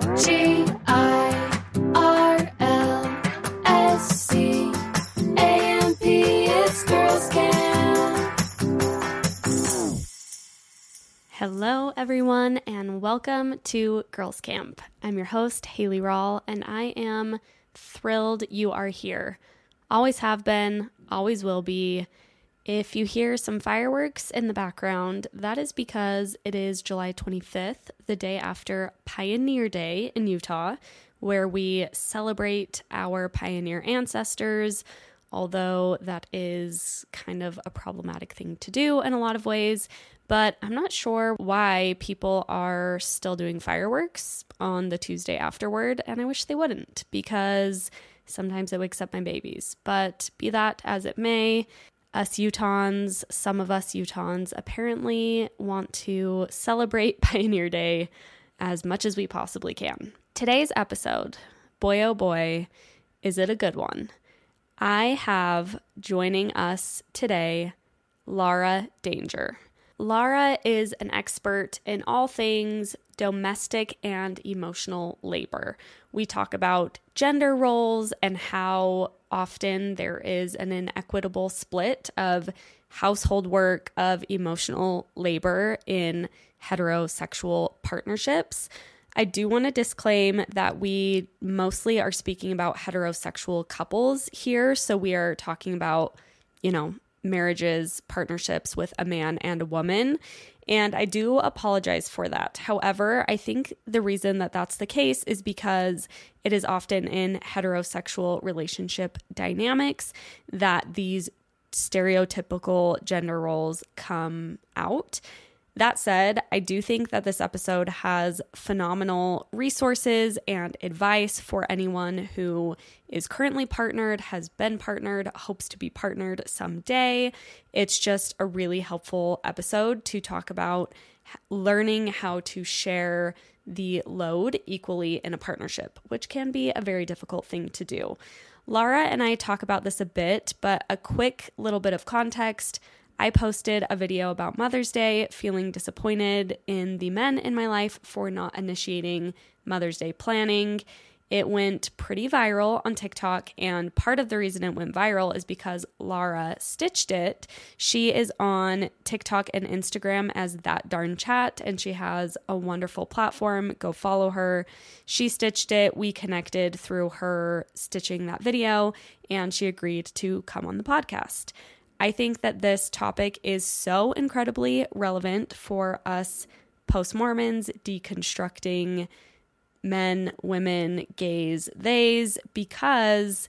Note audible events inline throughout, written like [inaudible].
G I R L S C A M P. It's Girls Camp. Hello, everyone, and welcome to Girls Camp. I'm your host, Hayley Rawle, and I am thrilled you are here. Always have been, always will be. If you hear some fireworks in the background, that is because it is July 25th, the day after Pioneer Day in Utah, where we celebrate our pioneer ancestors. Although that is kind of a problematic thing to do in a lot of ways, but I'm not sure why people are still doing fireworks on the Tuesday afterward, and I wish they wouldn't because sometimes it wakes up my babies. But be that as it may, us Utahns, some of us Utahns apparently want to celebrate [laughs] Pioneer Day as much as we possibly can. Today's episode, boy oh boy, is it a good one. I have joining us today Laura Danger. Laura is an expert in all things domestic and emotional labor. We talk about gender roles and how often there is an inequitable split of household work, of emotional labor in heterosexual partnerships. I do want to disclaim that we mostly are speaking about heterosexual couples here. So we are talking about, you know, marriages, partnerships with a man and a woman. And I do apologize for that. However, I think the reason that that's the case is because it is often in heterosexual relationship dynamics that these stereotypical gender roles come out. That said, I do think that this episode has phenomenal resources and advice for anyone who is currently partnered, has been partnered, hopes to be partnered someday. It's just a really helpful episode to talk about learning how to share the load equally in a partnership, which can be a very difficult thing to do. Laura and I talk about this a bit, but a quick little bit of context. I posted a video about Mother's Day, feeling disappointed in the men in my life for not initiating Mother's Day planning. It went pretty viral on TikTok, and part of the reason it went viral is because Laura stitched it. She is on TikTok and Instagram as That Darn Chat, and she has a wonderful platform. Go follow her. She stitched it. We connected through her stitching that video, and she agreed to come on the podcast. I think that this topic is so incredibly relevant for us post Mormons deconstructing men, women, gays, theys, because,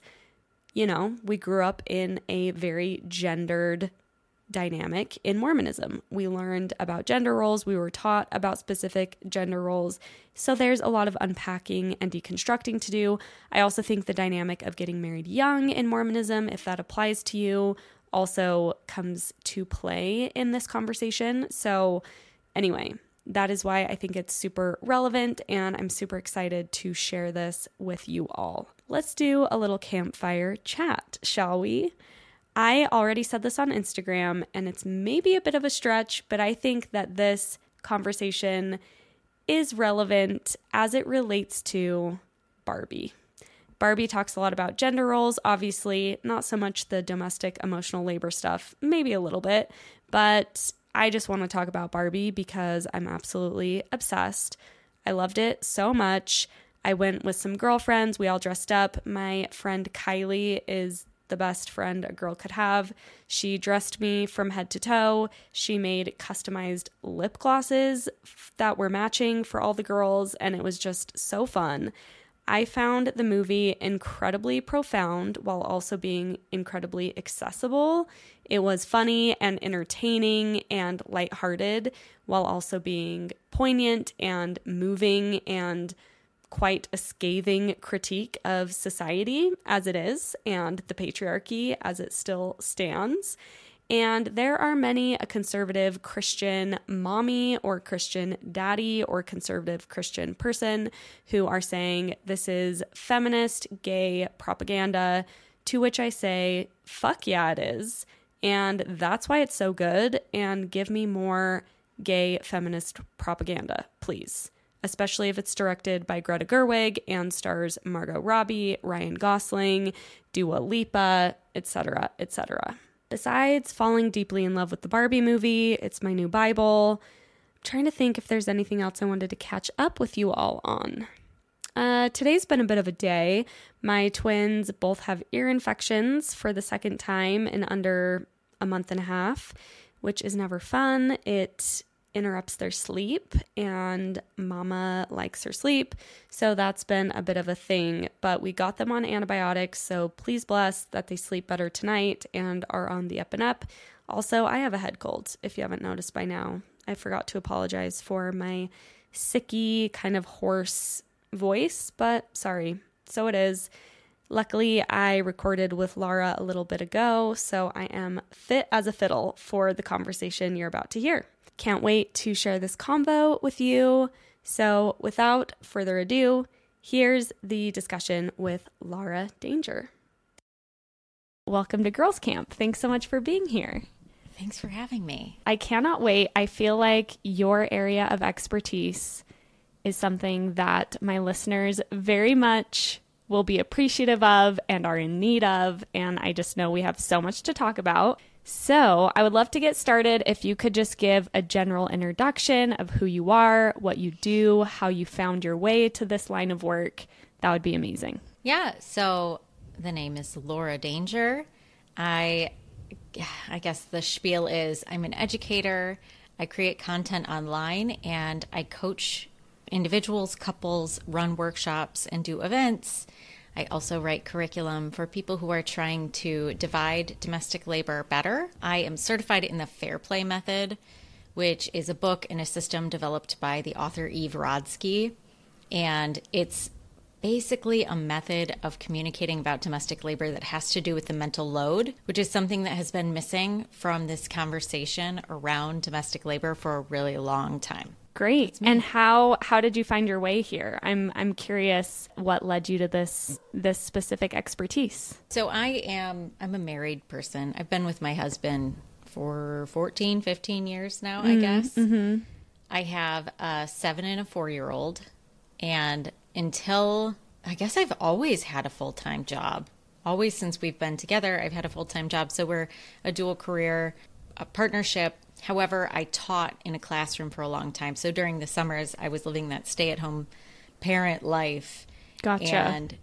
you know, we grew up in a very gendered dynamic in Mormonism. We learned about gender roles, we were taught about specific gender roles. So there's a lot of unpacking and deconstructing to do. I also think the dynamic of getting married young in Mormonism, if that applies to you, also comes to play in this conversation. So, anyway, that is why I think it's super relevant and I'm super excited to share this with you all. Let's do a little campfire chat, shall we? I already said this on Instagram and it's maybe a bit of a stretch, but I think that this conversation is relevant as it relates to Barbie. Barbie talks a lot about gender roles, obviously, not so much the domestic emotional labor stuff, maybe a little bit, but I just want to talk about Barbie because I'm absolutely obsessed. I loved it so much. I went with some girlfriends, we all dressed up. My friend Kylie is the best friend a girl could have. She dressed me from head to toe. She made customized lip glosses that were matching for all the girls, and it was just so fun. I found the movie incredibly profound while also being incredibly accessible. It was funny and entertaining and lighthearted while also being poignant and moving and quite a scathing critique of society as it is and the patriarchy as it still stands. And there are many a conservative Christian mommy or Christian daddy or conservative Christian person who are saying this is feminist gay propaganda, to which I say, fuck yeah, it is. And that's why it's so good. And give me more gay feminist propaganda, please. especially if it's directed by Greta Gerwig and stars Margot Robbie, Ryan Gosling, Dua Lipa, etc., etc. Besides falling deeply in love with the Barbie movie, it's my new Bible. I'm trying to think if there's anything else I wanted to catch up with you all on. Uh, today's been a bit of a day. My twins both have ear infections for the second time in under a month and a half, which is never fun. It interrupts their sleep, and mama likes her sleep. So that's been a bit of a thing. But we got them on antibiotics, so please bless that they sleep better tonight and are on the up and up. Also, I have a head cold, if you haven't noticed by now. I forgot to apologize for my sicky, kind of hoarse voice, but sorry. So it is. Luckily, I recorded with Laura a little bit ago, so I am fit as a fiddle for the conversation you're about to hear. Can't wait to share this combo with you. So, without further ado, here's the discussion with Laura Danger. Welcome to Girls Camp. Thanks so much for being here. Thanks for having me. I cannot wait. I feel like your area of expertise is something that my listeners very much will be appreciative of and are in need of. And I just know we have so much to talk about. So, I would love to get started if you could just give a general introduction of who you are, what you do, how you found your way to this line of work. That would be amazing. Yeah, so the name is Laura Danger. I I guess the spiel is I'm an educator. I create content online and I coach individuals, couples, run workshops and do events I also write curriculum for people who are trying to divide domestic labor better. I am certified in the Fair Play Method, which is a book and a system developed by the author Eve Rodsky. And it's basically a method of communicating about domestic labor that has to do with the mental load, which is something that has been missing from this conversation around domestic labor for a really long time. Great. And how how did you find your way here? I'm I'm curious what led you to this this specific expertise. So I am I'm a married person. I've been with my husband for 14, 15 years now, I guess. Mm-hmm. I have a 7 and a 4-year-old and until I guess I've always had a full-time job. Always since we've been together, I've had a full-time job. So we're a dual career a partnership However, I taught in a classroom for a long time. So during the summers, I was living that stay at home parent life. Gotcha. And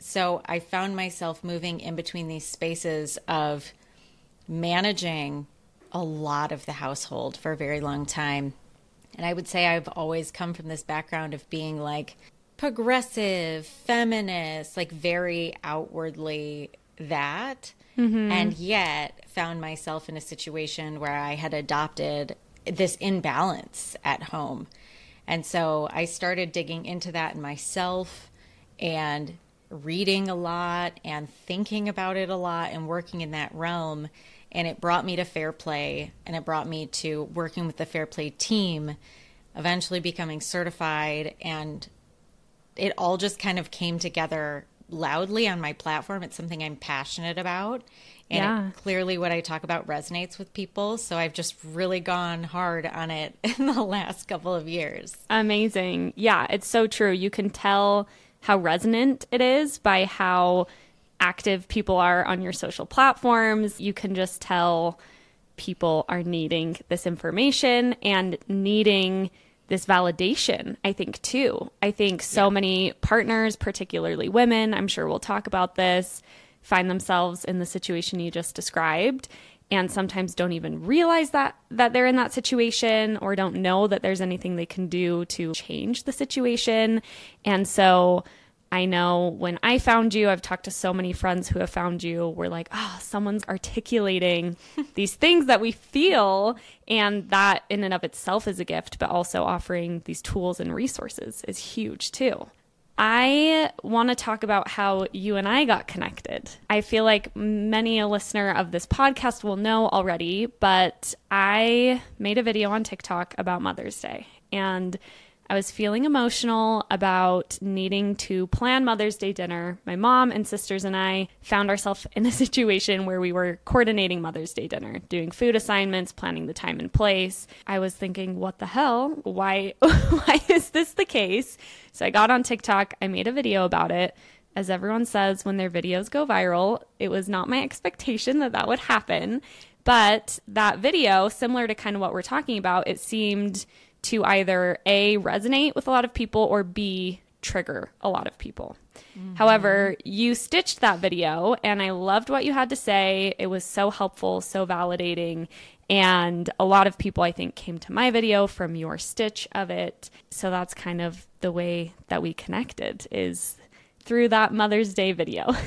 so I found myself moving in between these spaces of managing a lot of the household for a very long time. And I would say I've always come from this background of being like progressive, feminist, like very outwardly that. Mm-hmm. And yet found myself in a situation where I had adopted this imbalance at home. And so I started digging into that in myself and reading a lot and thinking about it a lot and working in that realm. And it brought me to Fair Play and it brought me to working with the Fair Play team, eventually becoming certified. And it all just kind of came together loudly on my platform. It's something I'm passionate about. And yeah. it, clearly, what I talk about resonates with people. So I've just really gone hard on it [laughs] in the last couple of years. Amazing. Yeah, it's so true. You can tell how resonant it is by how active people are on your social platforms. You can just tell people are needing this information and needing this validation, I think, too. I think so yeah. many partners, particularly women, I'm sure we'll talk about this, find themselves in the situation you just described and sometimes don't even realize that that they're in that situation or don't know that there's anything they can do to change the situation. And so I know when I found you, I've talked to so many friends who have found you. We're like, oh, someone's articulating [laughs] these things that we feel. And that in and of itself is a gift, but also offering these tools and resources is huge too. I want to talk about how you and I got connected. I feel like many a listener of this podcast will know already, but I made a video on TikTok about Mother's Day. And I was feeling emotional about needing to plan Mother's Day dinner. My mom and sisters and I found ourselves in a [laughs] situation where we were coordinating Mother's Day dinner, doing food assignments, planning the time and place. I was thinking, what the hell? Why [laughs] why is this the case? So I got on TikTok, I made a video about it. As everyone says, when their videos go viral, it was not my expectation that that would happen. But that video, similar to kind of what we're talking about, it seemed to either A, resonate with a lot of people, or B, trigger a lot of people. However, you stitched that video, and I loved what you had to say. It was so helpful, so validating. And a lot of people, I think, came to my video from your stitch of it. So that's kind of the way that we connected is through that Mother's Day video. [laughs]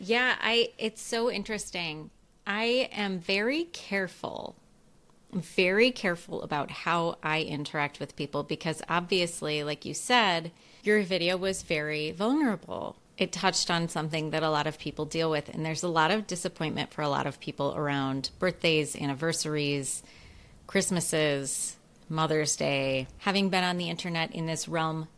Yeah, I it's so interesting. I am very careful very careful about how I interact with people because obviously, like you said, your video was very vulnerable. It touched on something that a lot of people deal with, and there's a lot of disappointment for a lot of people around birthdays, anniversaries, Christmases, Mother's Day. Having been on the internet in this realm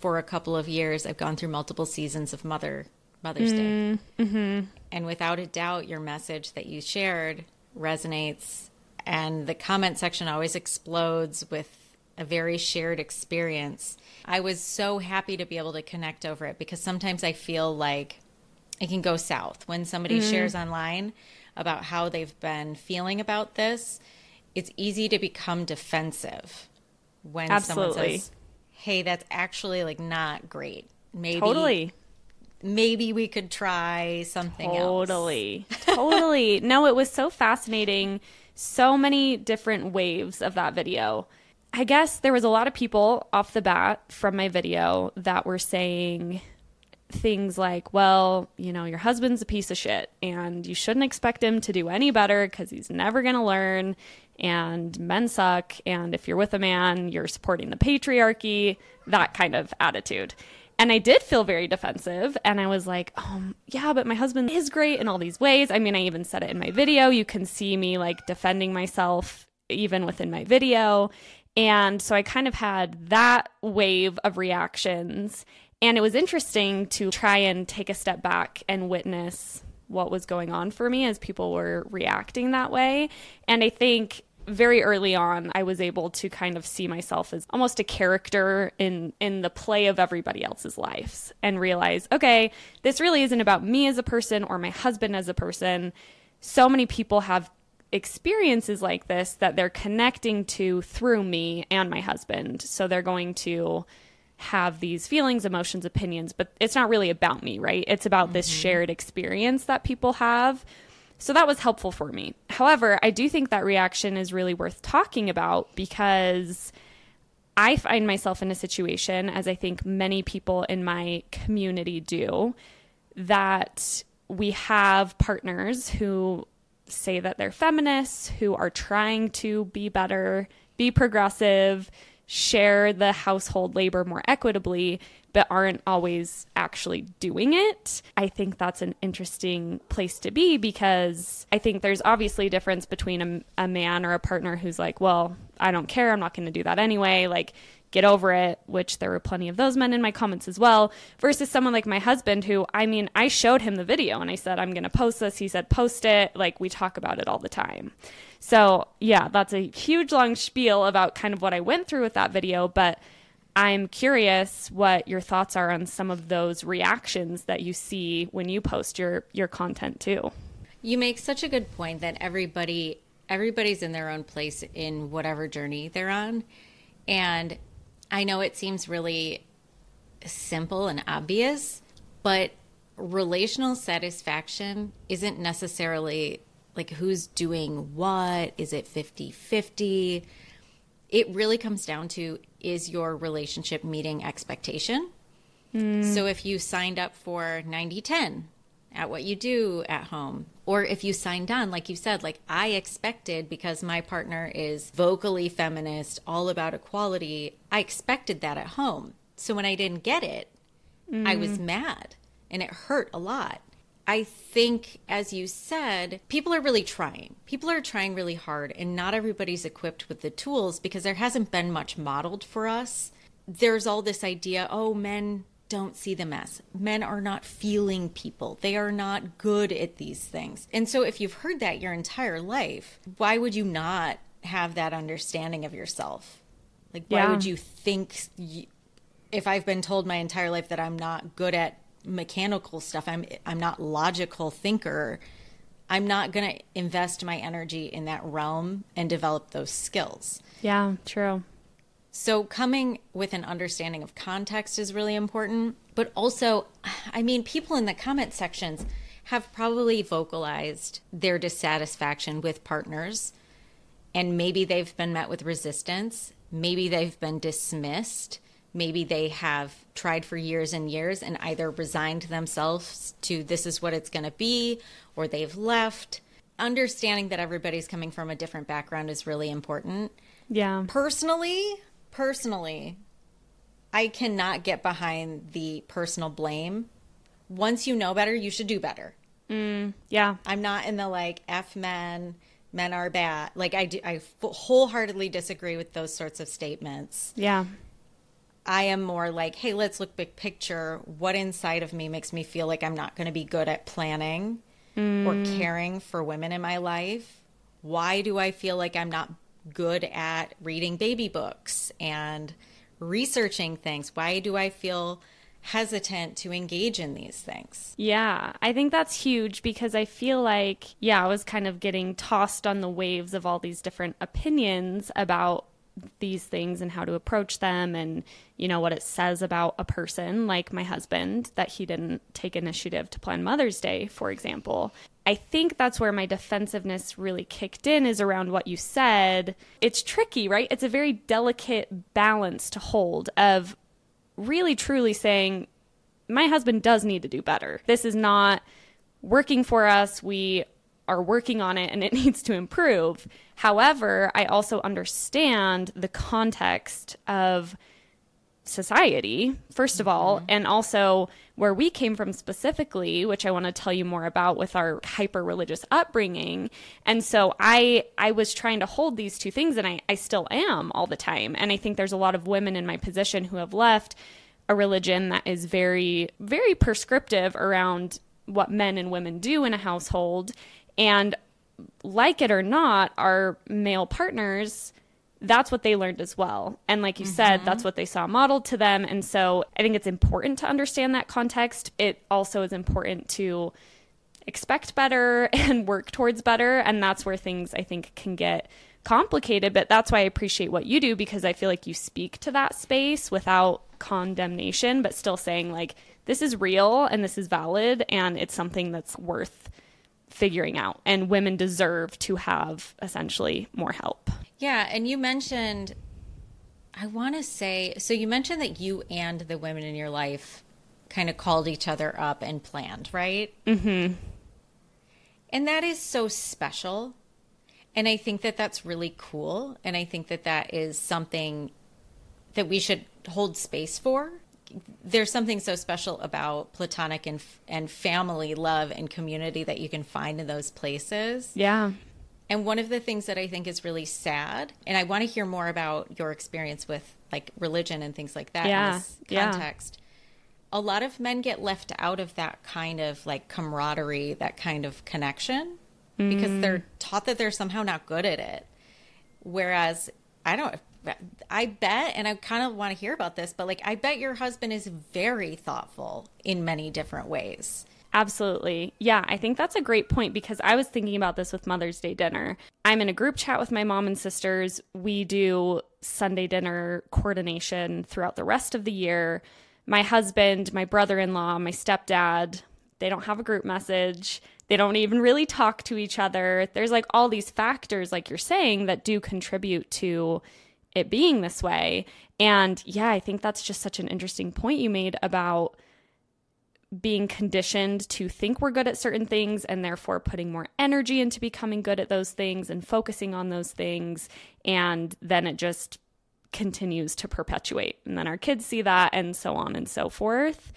for a couple of years, I've gone through multiple seasons of Mother Mother's Day, mm, mm-hmm. and without a doubt, your message that you shared resonates and the comment section always explodes with a very shared experience. I was so happy to be able to connect over it because sometimes I feel like it can go south when somebody mm-hmm. shares online about how they've been feeling about this. It's easy to become defensive when someone says, "Hey, that's actually like not great." Maybe totally. maybe we could try something else. Totally. totally. No, it was so fascinating. So many different waves of that video. I guess there was a lot of people off the bat from my video that were saying things like, well, you know, your husband's a piece of shit and you shouldn't expect him to do any better because he's never going to learn and men suck. And if you're with a man, you're supporting the patriarchy, that kind of attitude. And I did feel very defensive. And I was like, um, yeah, but my husband is great in all these ways. I mean, I even said it in my video. You can see me like defending myself even within my video. And so I kind of had that wave of reactions. And it was interesting to try and take a step back and witness what was going on for me as people were reacting that way. And I think very early on I was able to kind of see myself as almost a character in in the play of everybody else's lives and realize, okay, this really isn't about me as a person or my husband as a person. So many people have experiences like this that they're connecting to through me and my husband. So they're going to have these feelings, emotions, opinions, but it's not really about me, right? It's about this mm-hmm. shared experience that people have. So that was helpful for me. However, I do think that reaction is really worth talking about because I find myself in a situation, as I think many people in my community do, that we have partners who say that they're feminists, who are trying to be better, be progressive, share the household labor more equitably, but aren't always actually doing it. I think that's an interesting place to be because I think there's obviously a difference between a, a man or a partner who's like, well, I don't care. I'm not going to do that anyway. Like, get over it, which there were plenty of those men in my comments as well, versus someone like my husband who, I mean, I showed him the video and I said, I'm going to post this. He said, post it. Like, we talk about it all the time. So, yeah, that's a huge long spiel about kind of what I went through with that video, but I'm curious what your thoughts are on some of those reactions that you see when you post your your content too. You make such a good point that everybody everybody's in their own place in whatever journey they're on. And I know it seems really simple and obvious, but relational satisfaction isn't necessarily like who's doing what, is it 50-50? It really comes down to is your relationship meeting expectation? Hmm. So if you signed up for 90-10 at what you do at home, or if you signed on, like you said, like I expected because my partner is vocally feminist, all about equality, I expected that at home. So when I didn't get it, I was hmm. mad and it hurt a lot. I think, as you said, people are really trying. People are trying really hard, and not everybody's equipped with the tools because there hasn't been much modeled for us there's all this idea oh, men don't see the mess. Men are not feeling people. They are not good at these things. And so, if you've heard that your entire life, why would you not have that understanding of yourself? Like, why Yeah. would you think, if I've been told my entire life that I'm not good at mechanical stuff, I'm I'm not logical thinker. I'm not going to invest my energy in that realm and develop those skills. Yeah, true. So, coming with an understanding of context is really important. But also, I mean, people in the comment sections have probably vocalized their dissatisfaction with partners, and maybe they've been met with resistance. Maybe they've been dismissed. Maybe they have tried for years and years and either resigned themselves to this is what it's going to be, or they've left. Understanding that everybody's coming from a different background is really important Yeah. personally personally i cannot get behind the personal blame once you know better you should do better mm, Yeah. i'm not in the like f men men are bad like i do i wholeheartedly disagree with those sorts of statements Yeah. I am more like hey let's look big picture. What inside of me makes me feel like i'm not going to be good at planning or hmm. caring for women in my life? Why do i feel like i'm not good at reading baby books and researching things? Why do i feel hesitant to engage in these things? Yeah, I think that's huge because I feel like, yeah, I was kind of getting tossed on the waves of all these different opinions about these things and how to approach them and, you know, what it says about a person, like my husband, that he didn't take initiative to plan Mother's Day, for example. I think that's where my defensiveness really kicked in, is around what you said. It's tricky, right? It's a very delicate balance to hold of really truly saying, my husband does need to do better. This is not working for us. We are working on it and it [laughs] needs to improve. However, I also understand the context of society, first of all, mm-hmm. and also where we came from specifically, which I want to tell you more about with our hyper religious upbringing. And so I I was trying to hold these two things and I, I still am all the time. And I think there's a lot of women in my position who have left a religion that is very, very prescriptive around what men and women do in a household. And like it or not, our male partners, that's what they learned as well. And like you said, mm-hmm. that's what they saw modeled to them. And so I think it's important to understand that context. It also is important to expect better [laughs] and work towards better. And that's where things I think can get complicated. But that's why I appreciate what you do because I feel like you speak to that space without condemnation, but still saying, like, this is real and this is valid and it's something that's worth figuring out. And women deserve to have essentially more help. yeah and you mentioned i want to say so you mentioned that you and the women in your life kind of called each other up and planned right mm-hmm and that is so special and i think that that's really cool and i think that that is something that we should hold space for there's something so special about platonic and and family love and community that you can find in those places Yeah. and one of the things that I think is really sad, and I want to hear more about your experience with like religion and things like that Yeah, in this yeah. context. A lot of men get left out of that kind of like camaraderie, that kind of connection, because Mm. they're taught that they're somehow not good at it. Whereas I don't, I bet, and I kind of want to hear about this, but like I bet your husband is very thoughtful in many different ways. Absolutely. Yeah, I think that's a great point because I was thinking about this with Mother's Day dinner. I'm in a group chat with my mom and sisters. We do Sunday dinner coordination throughout the rest of the year. My husband, my brother in law, my stepdad, they don't have a group message. They don't even really talk to each other. There's like all these factors, like you're saying, that do contribute to it being this way. And yeah, I think that's just such an interesting point you made about being conditioned to think we're good at certain things and therefore putting more energy into becoming good at those things and focusing on those things. And then it just continues to perpetuate. And then our kids see that and so on and so forth.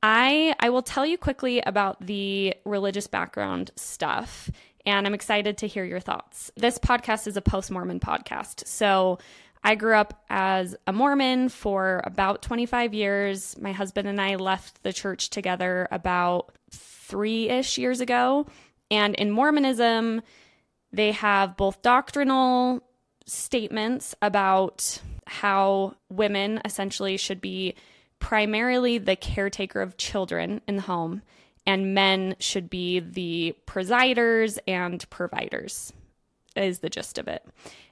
I i will tell you quickly about the religious background stuff and i'm excited to hear your thoughts this podcast is a post-mormon podcast so I grew up as a Mormon for about 25 years. My husband and I left the church together about three ish years ago. And in Mormonism, they have both doctrinal statements about how women essentially should be primarily the caretaker of children in the home, and men should be the presiders and providers, is the gist of it.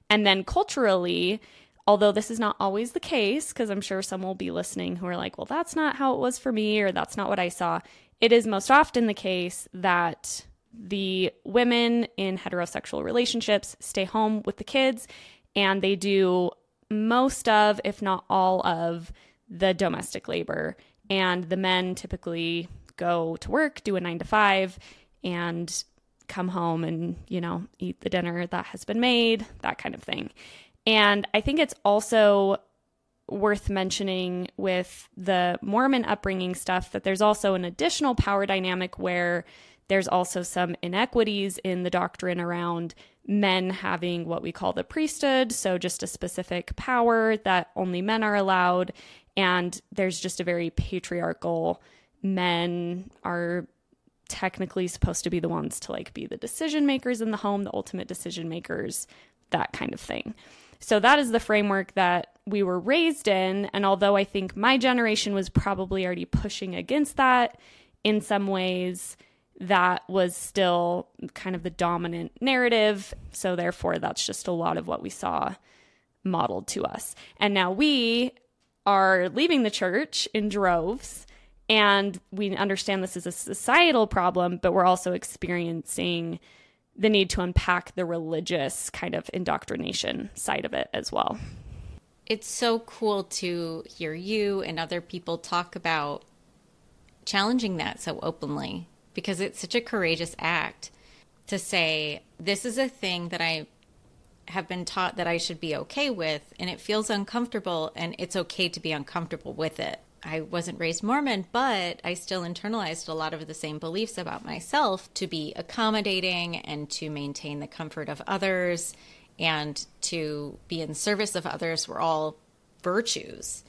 And then culturally, although this is not always the case, because I'm sure some will be listening who are like, well, that's not how it was for me, or that's not what I saw. It is most often the case that the women in heterosexual relationships stay home with the kids and they do most of, if not all of, the domestic labor. And the men typically go to work, do a nine to five, and come home and, you know, eat the dinner that has been made, that kind of thing. And I think it's also worth mentioning with the Mormon upbringing stuff that there's also an additional power dynamic where there's also some inequities in the doctrine around men having what we call the priesthood, so just a specific power that only men are allowed. And there's just a very patriarchal men are technically supposed to be the ones to like be the decision makers in the home, the ultimate decision makers, that kind of thing. So that is the framework that we were raised in. And although I think my generation was probably already pushing against that in some ways, that was still kind of the dominant narrative. So, therefore, that's just a lot of what we saw modeled to us. And now we are leaving the church in droves, and we understand this is a societal problem, but we're also experiencing the need to unpack the religious kind of indoctrination side of it as well. It's so cool to hear you and other people talk about challenging that so openly because it's such a courageous act to say, this is a thing that I have been taught that I should be okay with, and it feels uncomfortable, and it's okay to be uncomfortable with it. I wasn't raised Mormon, but I still internalized a lot of the same beliefs about myself to be accommodating and to maintain the comfort of others and to be in service of others were all virtues.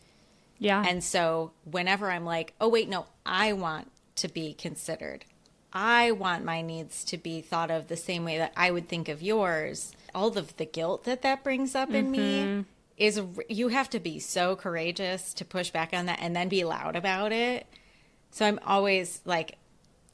Yeah. And so whenever I'm like, oh, wait, no, I want to be considered, I want my needs to be thought of the same way that I would think of yours. All of the guilt that that brings up in Mm-hmm. me is you have to be so courageous to push back on that and then be loud about it. So I'm always like,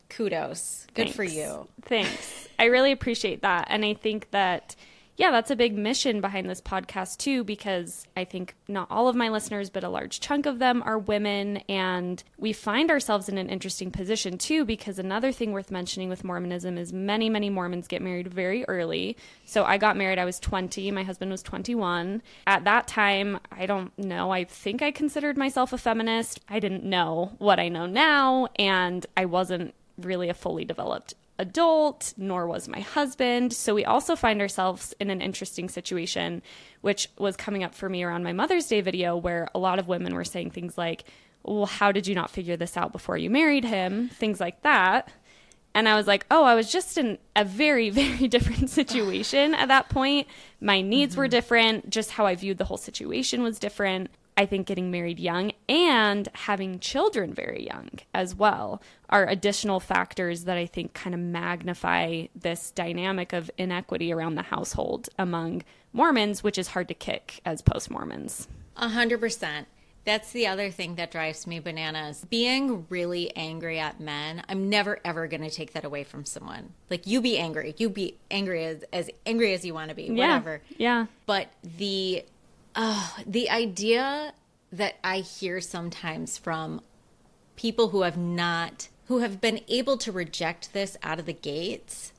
kudos. Good for you. Thanks. I really appreciate that. And I think that, yeah, that's a big mission behind this podcast, too, because I think not all of my listeners, but a large chunk of them are women. And we find ourselves in an interesting position, too, because another thing worth mentioning with Mormonism is many, many Mormons get married very early. So I got married, I was 20, my husband was 21. At that time, I don't know, I think I considered myself a feminist. I didn't know what I know now, and I wasn't really a fully developed adult, nor was my husband. So we also find ourselves in an interesting situation, which was coming up for me around my Mother's Day video, where a lot of women were saying things like, Well, how did you not figure this out before you married him? Things like that. And I was like, oh, I was just in a very, [laughs] very different situation at that point. My needs were mm-hmm. different. Just how I viewed the whole situation was different. I think getting married young and having children very young as well are additional factors that I think kind of magnify this dynamic of inequity around the household among Mormons, which is hard to kick as post Mormons. A hundred percent. That's the other thing that drives me bananas. Being really angry at men, I'm never ever going to take that away from someone. Like you be angry, you be angry as, as angry as you want to be, whatever. Yeah. But the uh, the idea that I hear sometimes from people who have not who have been able to reject this out of the gates,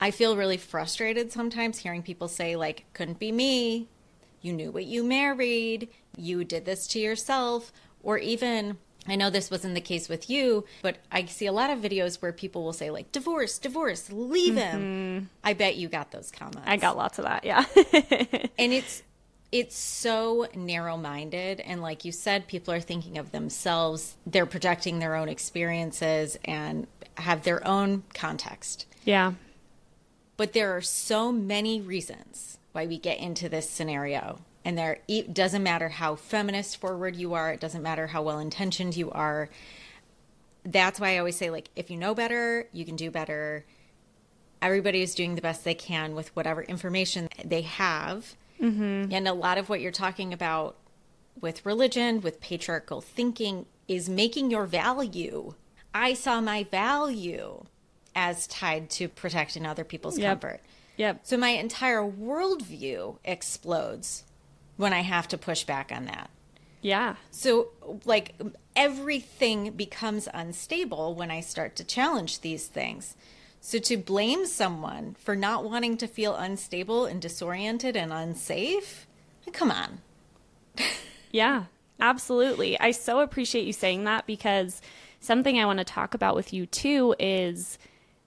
I feel really frustrated sometimes hearing people say like couldn't be me. You knew what you married. You did this to yourself or even I know this wasn't the case with you, but I see a lot of videos where people will say like divorce, divorce, leave him. I bet you got those comments. I got lots of that. Yeah. [laughs] and it's it's so narrow-minded and like you said people are thinking of themselves they're projecting their own experiences and have their own context yeah. but there are so many reasons why we get into this scenario And there it doesn't matter how feminist forward you are, it doesn't matter how well intentioned you are. That's why I always say like if you know better, you can do better. Everybody is doing the best they can with whatever information they have. Mm-hmm. And a lot of what you're talking about with religion, with patriarchal thinking, is making your value. I saw my value as tied to protecting other people's Yep. comfort. Yep. So my entire worldview explodes when I have to push back on that. Yeah. So, like, everything becomes unstable when I start to challenge these things. So, to blame someone for not wanting to feel unstable and disoriented and unsafe, come on. [laughs] Yeah, absolutely. I so appreciate you saying that because something I want to talk about with you too is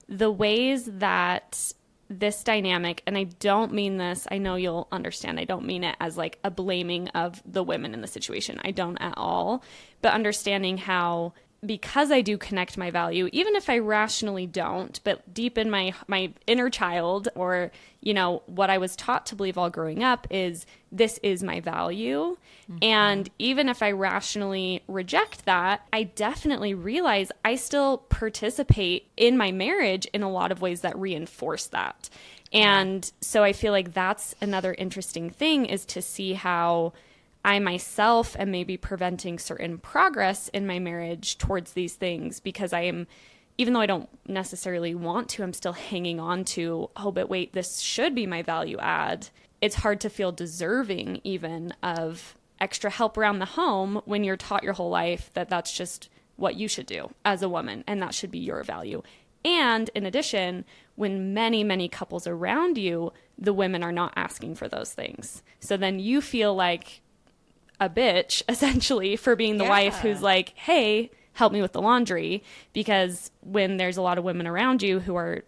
the ways that this dynamic, and I don't mean this, I know you'll understand, I don't mean it as like a blaming of the women in the situation. I don't at all. But understanding how because I do connect my value, even if I rationally don't, but deep in my my inner child or you know what I was taught to believe all growing up is this is my value. Mm-hmm. And even if I rationally reject that, I definitely realize I still participate in my marriage in a lot of ways that reinforce that. And so I feel like that's another interesting thing is to see how I myself am maybe preventing certain progress in my marriage towards these things because I am, even though I don't necessarily want to, I'm still hanging on to, oh, but wait, this should be my value add. It's hard to feel deserving even of extra help around the home when you're taught your whole life that that's just what you should do as a woman and that should be your value. And in addition, when many, many couples around you, the women are not asking for those things. So then you feel like a bitch [laughs] essentially for being the wife who's like, hey, help me with the laundry. Because when there's a lot of women around you who are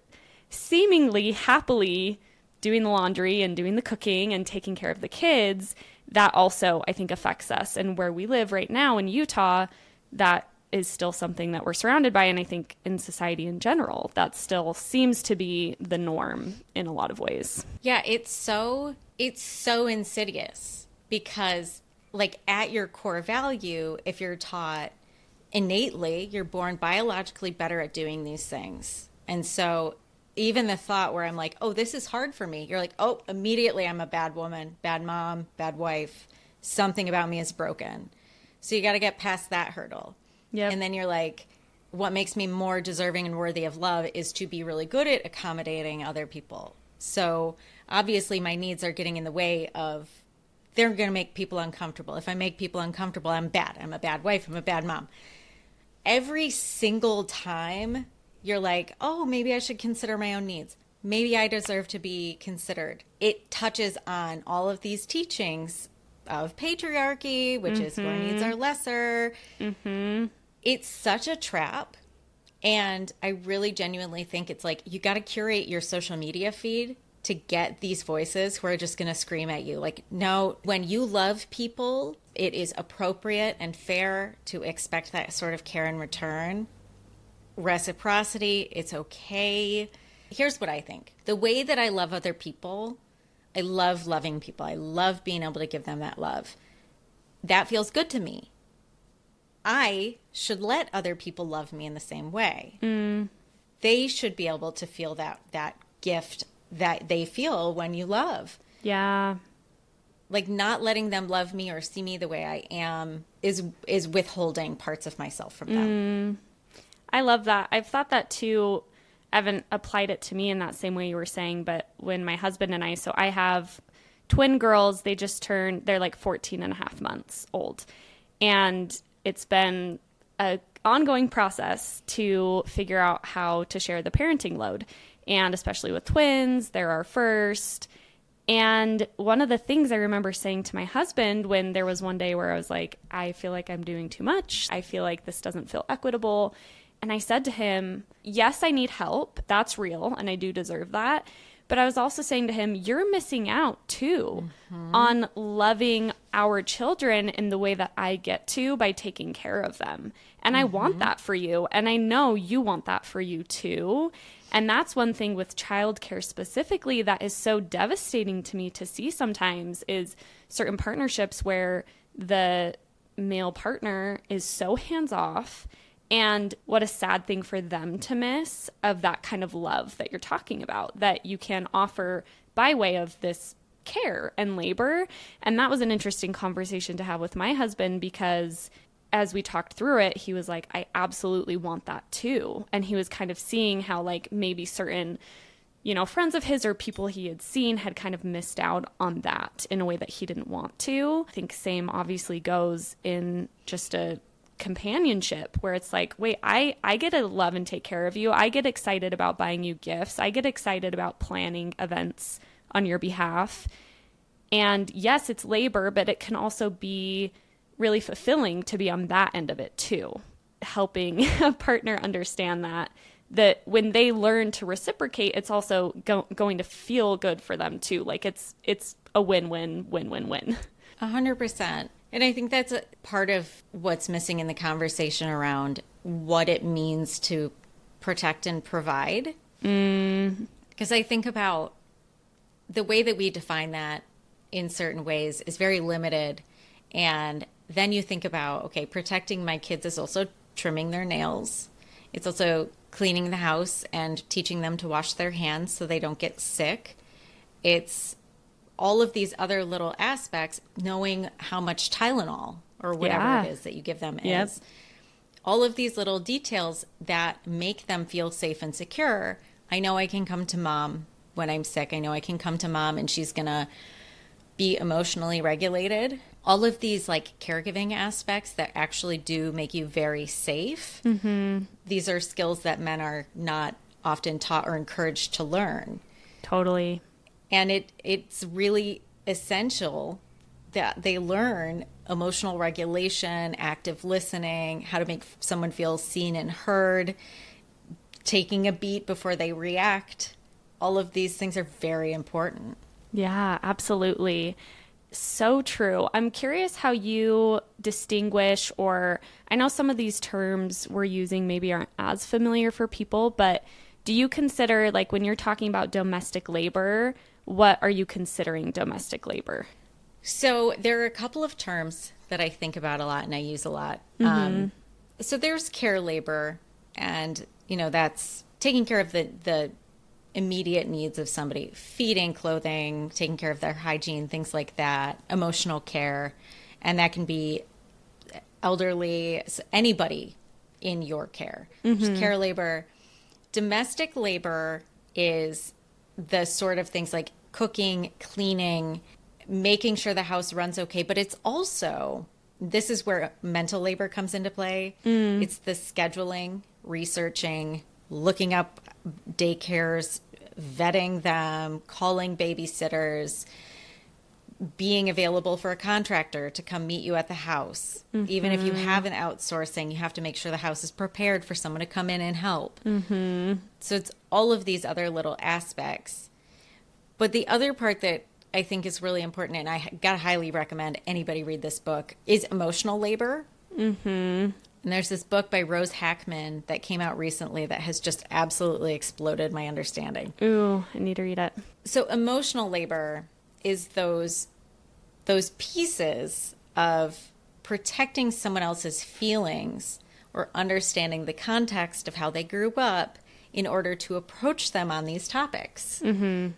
seemingly happily doing the laundry and doing the cooking and taking care of the kids, that also I think affects us. And where we live right now in Utah, that is still something that we're surrounded by. And I think in society in general, that still seems to be the norm in a lot of ways. Yeah, it's so it's so insidious because like at your core value, if you're taught innately, you're born biologically better at doing these things. And so even the thought where I'm like, "Oh, this is hard for me." You're like, "Oh, immediately I'm a bad woman, bad mom, bad wife. Something about me is broken." So you got to get past that hurdle. Yeah. And then you're like, what makes me more deserving and worthy of love is to be really good at accommodating other people. So obviously, my needs are getting in the way of they're going to make people uncomfortable. If I make people uncomfortable, I'm bad. I'm a bad wife. I'm a bad mom. Every single time you're like, oh, maybe I should consider my own needs. Maybe I deserve to be considered. It touches on all of these teachings of patriarchy, which is your mm-hmm. needs are lesser. Mm-hmm. It's such a trap. And I really genuinely think it's like you got to curate your social media feed to get these voices who are just going to scream at you. Like, no, when you love people, it is appropriate and fair to expect that sort of care in return. Reciprocity, it's okay. Here's what I think the way that I love other people, I love loving people, I love being able to give them that love. That feels good to me. I should let other people love me in the same way. Mm. They should be able to feel that that gift that they feel when you love. Yeah. Like not letting them love me or see me the way I am is is withholding parts of myself from them. Mm. I love that. I've thought that too. I haven't applied it to me in that same way you were saying, but when my husband and I, so I have twin girls, they just turned, they're like 14 and a half months old. And it's been a ongoing process to figure out how to share the parenting load. And especially with twins, they're our first. And one of the things I remember saying to my husband when there was one day where I was like, I feel like I'm doing too much. I feel like this doesn't feel equitable. And I said to him, Yes, I need help. That's real. And I do deserve that. But I was also saying to him, You're missing out too mm-hmm. on loving our children in the way that I get to by taking care of them. And I want mm-hmm. that for you. And I know you want that for you too. And that's one thing with childcare specifically that is so devastating to me to see sometimes is certain partnerships where the male partner is so hands off and what a sad thing for them to miss of that kind of love that you're talking about that you can offer by way of this care and labor. And that was an interesting conversation to have with my husband because as we talked through it, he was like, I absolutely want that too. And he was kind of seeing how, like, maybe certain, you know, friends of his or people he had seen had kind of missed out on that in a way that he didn't want to. I think same obviously goes in just a companionship where it's like wait i i get to love and take care of you i get excited about buying you gifts i get excited about planning events on your behalf and yes it's labor but it can also be really fulfilling to be on that end of it too helping [laughs] a partner understand that that when they learn to reciprocate it's also go- going to feel good for them too like it's it's a win-win win-win-win A hundred percent. And I think that's a part of what's missing in the conversation around what it means to protect and provide. Mm. Because I think about the way that we define that in certain ways is very limited. And then you think about, okay, protecting my kids is also trimming their nails. It's also cleaning the house and teaching them to wash their hands so they don't get sick. It's all of these other little aspects, knowing how much Tylenol or whatever Yeah. it is that you give them Yep. is. All of these little details that make them feel safe and secure. I know I can come to mom when I'm sick. I know I can come to mom and she's going to be emotionally regulated. All of these like caregiving aspects that actually do make you very safe. Mm-hmm. These are skills that men are not often taught or encouraged to learn totally and it it's really essential that they learn emotional regulation active listening how to make someone feel seen and heard taking a beat before they react all of these things are very important Yeah, absolutely. So true. I'm curious how you distinguish, or I know some of these terms we're using maybe aren't as familiar for people, but do you consider, like, when you're talking about domestic labor, what are you considering domestic labor? So there are a couple of terms that I think about a lot and I use a lot. Um, so there's care labor, and you know that's taking care of the the immediate needs of somebody, feeding, clothing, taking care of their hygiene, things like that, emotional care, and that can be elderly, anybody in your care. Just mm-hmm. care labor. Domestic labor is the sort of things like cooking, cleaning, making sure the house runs okay, but it's also this is where mental labor comes into play. Mm. It's the scheduling, researching, looking up daycares, vetting them, calling babysitters, being available for a contractor to come meet you at the house. Even if you have an outsourcing, you have to make sure the house is prepared for someone to come in and help. Mm-hmm. So it's all of these other little aspects. But the other part that I think is really important, and I gotta highly recommend anybody read this book, is emotional labor. Mm-hmm. And there's this book by Rose Hackman that came out recently that has just absolutely exploded my understanding. Ooh, I need to read it. So emotional labor is those those pieces of protecting someone else's feelings or understanding the context of how they grew up in order to approach them on these topics. Mm-hmm.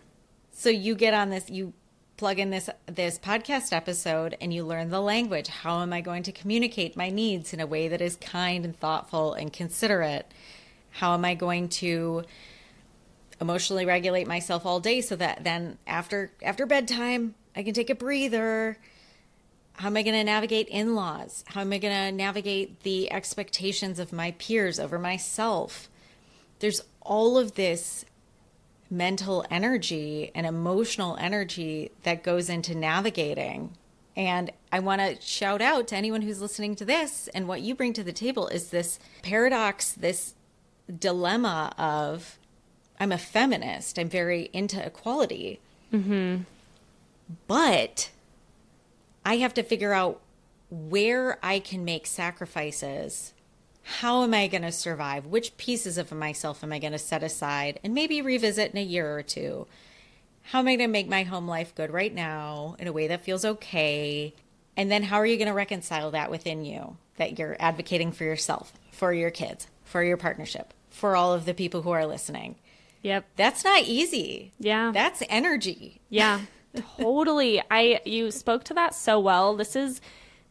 So you get on this, you plug in this this podcast episode, and you learn the language. How am I going to communicate my needs in a way that is kind and thoughtful and considerate? How am I going to emotionally regulate myself all day so that then after after bedtime I can take a breather. How am I going to navigate in-laws? How am I going to navigate the expectations of my peers over myself? There's all of this mental energy and emotional energy that goes into navigating. And I want to shout out to anyone who's listening to this and what you bring to the table is this paradox, this dilemma of I'm a feminist. I'm very into equality. Mm-hmm. But I have to figure out where I can make sacrifices. How am I going to survive? Which pieces of myself am I going to set aside and maybe revisit in a year or two? How am I going to make my home life good right now in a way that feels okay? And then how are you going to reconcile that within you that you're advocating for yourself, for your kids, for your partnership, for all of the people who are listening? Yep. That's not easy. Yeah. That's energy. Yeah, [laughs] totally. I you spoke to that so well. This is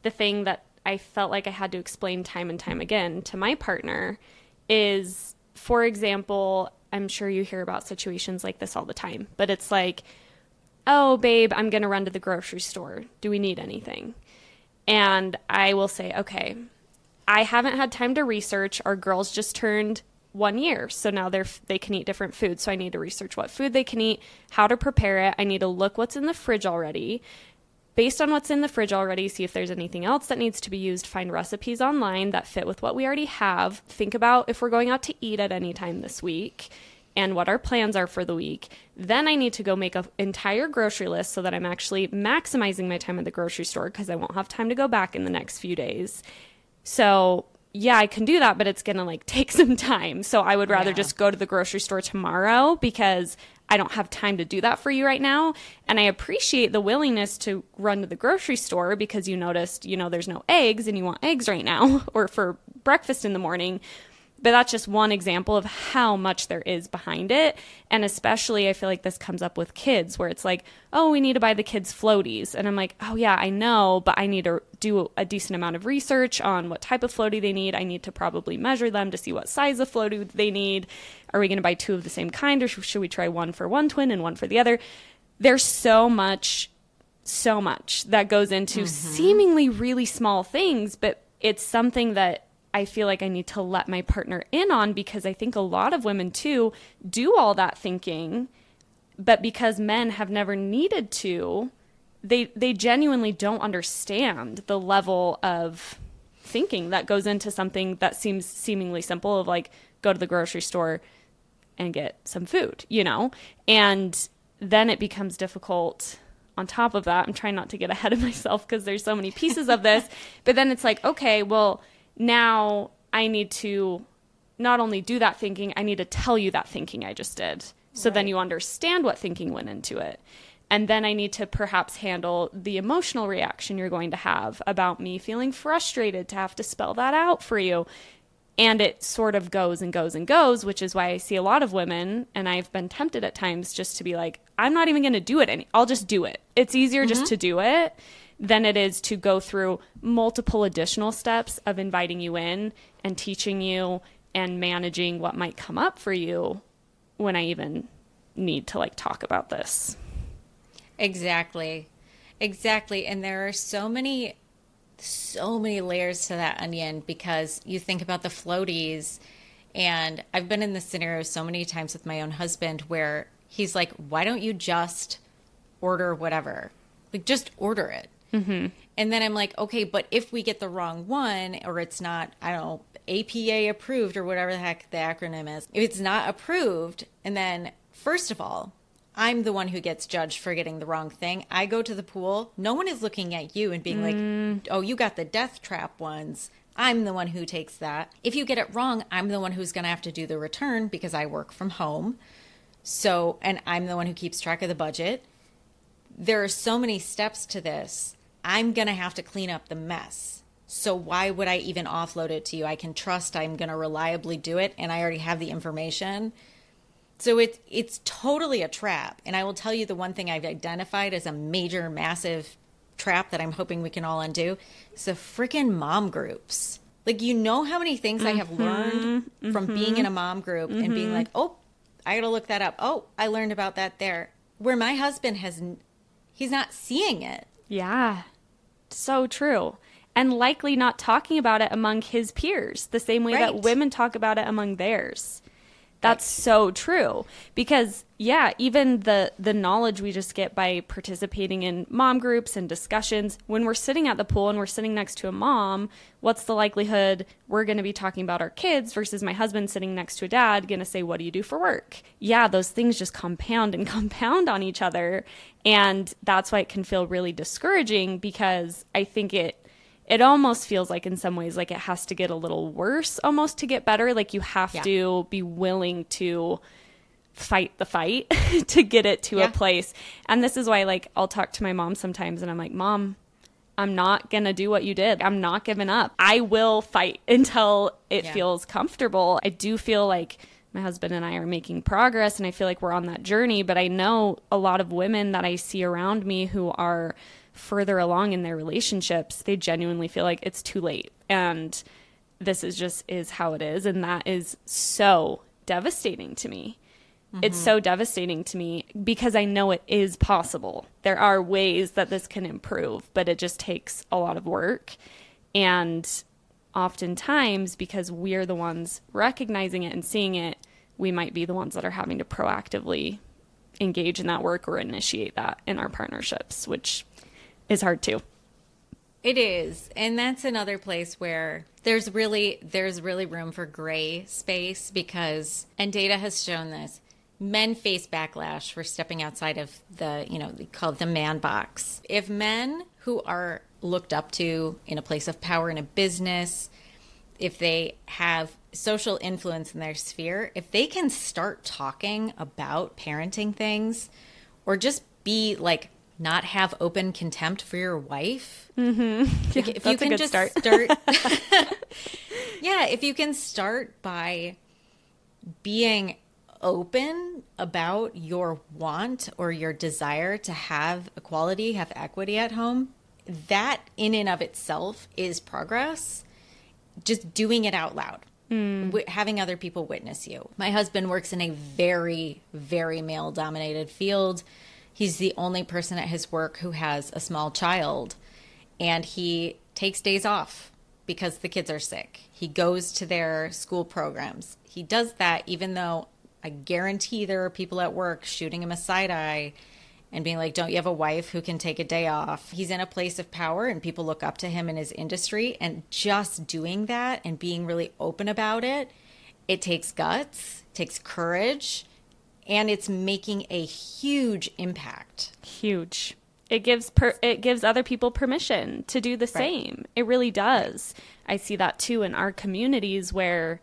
the thing that I felt like I had to explain time and time again to my partner is for example, I'm sure you hear about situations like this all the time, but it's like, "Oh, babe, I'm going to run to the grocery store. Do we need anything?" And I will say, "Okay, I haven't had time to research. Our girls just turned one year, so now they're they can eat different foods. So I need to research what food they can eat, how to prepare it. I need to look what's in the fridge already. Based on what's in the fridge already, see if there's anything else that needs to be used. Find recipes online that fit with what we already have. Think about if we're going out to eat at any time this week and what our plans are for the week. Then I need to go make an entire grocery list so that I'm actually maximizing my time at the grocery store because I won't have time to go back in the next few days. So, yeah, I can do that, but it's going to like [laughs] take some time. So, I would rather Yeah. just go to the grocery store tomorrow because I don't have time to do that for you right now. And I appreciate the willingness to run to the grocery store because you noticed, you know, there's no eggs and you want eggs right now [laughs] or for breakfast in the morning. But that's just one example of how much there is behind it. And especially, I feel like this comes up with kids where it's like, oh, we need to buy the kids floaties. And I'm like, oh, yeah, I know, but I need to do a decent amount of research on what type of floaty they need. I need to probably measure them to see what size of floaty they need. Are we going to buy two of the same kind or should we try one for one twin and one for the other? There's so much so much that goes into mm-hmm. seemingly really small things, but it's something that I feel like I need to let my partner in on because I think a lot of women too do all that thinking, but because men have never needed to, they they genuinely don't understand the level of thinking that goes into something that seems seemingly simple of like go to the grocery store and get some food, you know? And then it becomes difficult on top of that. I'm trying not to get ahead of [laughs] myself because there's so many pieces of this. But then it's like, okay, well, now I need to not only do that thinking, I need to tell you that thinking I just did. So then you understand what thinking went into it. And then I need to perhaps handle the emotional reaction you're going to have about me feeling frustrated to have to spell that out for you. And it sort of goes and goes and goes which is why i see a lot of women and i've been tempted at times just to be like i'm not even going to do it any i'll just do it. It's easier just mm-hmm. to do it than it is to go through multiple additional steps of inviting you in and teaching you and managing what might come up for you when i even need to like talk about this Exactly. Exactly. And there are so many so many layers to that onion because you think about the floaties and I've been in this scenario so many times with my own husband where he's like, "Why don't you just order whatever? Like just order it." Mm-hmm. And then I'm like, "Okay, but if we get the wrong one or it's not, I don't know, APA approved or whatever the heck the acronym is. If it's not approved, and then first of all, I'm the one who gets judged for getting the wrong thing. I go to the pool. No one is looking at you and being like, oh, you got the death trap ones. I'm the one who takes that. If you get it wrong, I'm the one who's going to have to do the return because I work from home. So, and I'm the one who keeps track of the budget. There are so many steps to this. I'm going to have to clean up the mess. So, why would I even offload it to you? I can trust I'm going to reliably do it and I already have the information. So it's it's totally a trap. And I will tell you the one thing I've identified as a major, massive trap that I'm hoping we can all undo is the freaking mom groups. Like you know how many things I have mm-hmm. learned from mm-hmm. being in a mom group and being mm-hmm. like, oh, I got to look that up. Oh, I learned about that there. Where my husband has, he's not seeing it. Yeah, so true. And likely not talking about it among his peers the same way that women talk about it among theirs. That's so true because yeah, even the the knowledge we just get by participating in mom groups and discussions when we're sitting at the pool and we're sitting next to a mom, what's the likelihood we're going to be talking about our kids versus my husband sitting next to a dad going to say what do you do for work? Yeah, those things just compound and [laughs] compound on each other and that's why it can feel really discouraging because I think it it almost feels like in some ways like it has to get a little worse almost to get better like you have Yeah. to be willing to fight the fight [laughs] to get it to Yeah. a place and this is why like i'll talk to my mom sometimes and i'm like mom i'm not gonna do what you did i'm not giving up i will fight [laughs] until it Yeah. feels comfortable i do feel like my husband and i are making progress and i feel like we're on that journey but i know a lot of women that i see around me who are further along in their relationships they genuinely feel like it's too late. And this is just is how it is. And that is so devastating to me. It's mm-hmm. so devastating to me because i know it is possible. There are ways that this can improve but it just takes a lot of work. And oftentimes because we're the ones recognizing it and seeing it we might be the ones that are having to proactively engage in that work or initiate that in our partnerships which is hard too It is. And that's another place where there's really there's really room for gray space because and data has shown this. Men face backlash for stepping outside of the, you know, called the man box. If men who are looked up to in a place of power in a business, if they have social influence in their sphere, if they can start talking about parenting things or just be like not have open contempt for your wife. Mm-hmm. if you [laughs] that's a can good just start. start [laughs] [laughs] Yeah, if you can start by being open about your want or your desire to have equality, have equity at home, that in and of itself is progress. Just doing it out loud, wi- having other people witness you. My husband works in a very, very male dominated field. He's the only person at his work who has a small child, and he takes days off because the kids are sick. He goes to their school programs. He does that even though I guarantee there are people at work shooting him a side eye and being like, Don't you have a wife who can take a day off? He's in a place of power and people look up to him in his industry. And just doing that and being really open about it, it takes guts, takes courage, and it's making a huge impact. huge. It gives per- it gives other people permission to do the same. It really does. I see that too in our communities where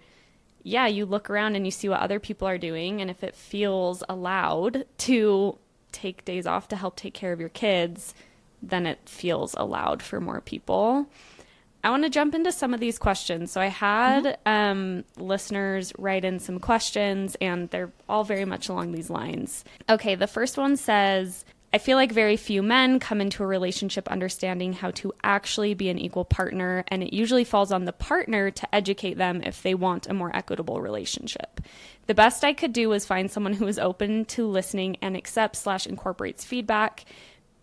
yeah you look around and you see what other people are doing and if it feels allowed to take days off to help take care of your kids then it feels allowed for more people I want to jump into some of these questions. So I had um, listeners write in some questions, and they're all very much along these lines. Okay, the first one says, I feel like very few men come into a relationship understanding how to actually be an equal partner, and it usually falls on the partner to educate them if they want a more equitable relationship. The best I could do was find someone who is open to listening and accepts slash incorporates feedback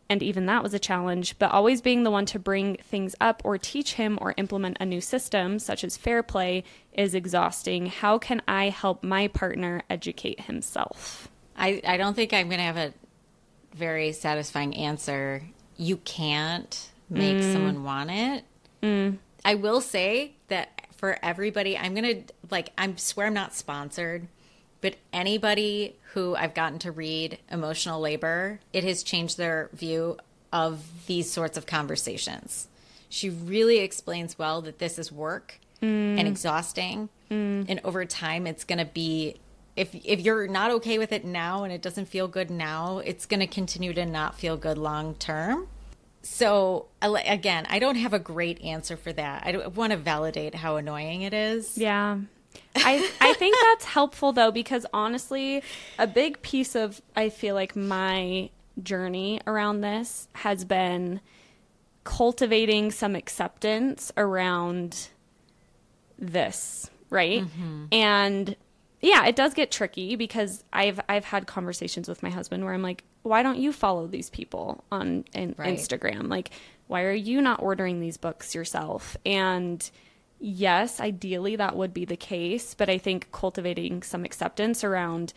and even that was a challenge, but always being the one to bring things up or teach him or implement a new system, such as fair play, is exhausting. How can I help my partner educate himself? I, I don't think I'm going to have a very satisfying answer. You can't make mm. someone want it. Mm. I will say that for everybody, I'm going to, like, I swear I'm not sponsored, but anybody who I've gotten to read Emotional Labor, it has changed their view of these sorts of conversations. She really explains well that this is work and mm. exhausting. Mm. And over time, it's going to be if if you're not okay with it now and it doesn't feel good now, it's going to continue to not feel good long term. So again, I don't have a great answer for that. I want to validate how annoying it is. Yeah. I I think that's helpful though because honestly, a big piece of I feel like my journey around this has been cultivating some acceptance around this, right? Mm-hmm. And yeah, it does get tricky because I've I've had conversations with my husband where I'm like, why don't you follow these people on in, Right. Instagram? Like, why are you not ordering these books yourself? And yes, ideally that would be the case, but I think cultivating some acceptance around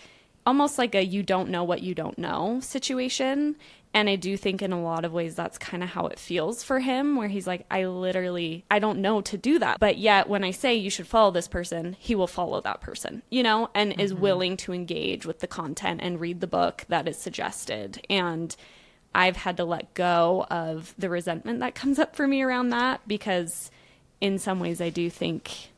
almost like a you don't know what you don't know situation. And I do think in a lot of ways that's kind of how it feels for him, where he's like, I literally, I don't know to do that. But yet when I say you should follow this person, he will follow that person, you know, and is mm-hmm. willing to engage with the content and read the book that is suggested. And I've had to let go of the resentment that comes up for me around that because in some ways I do think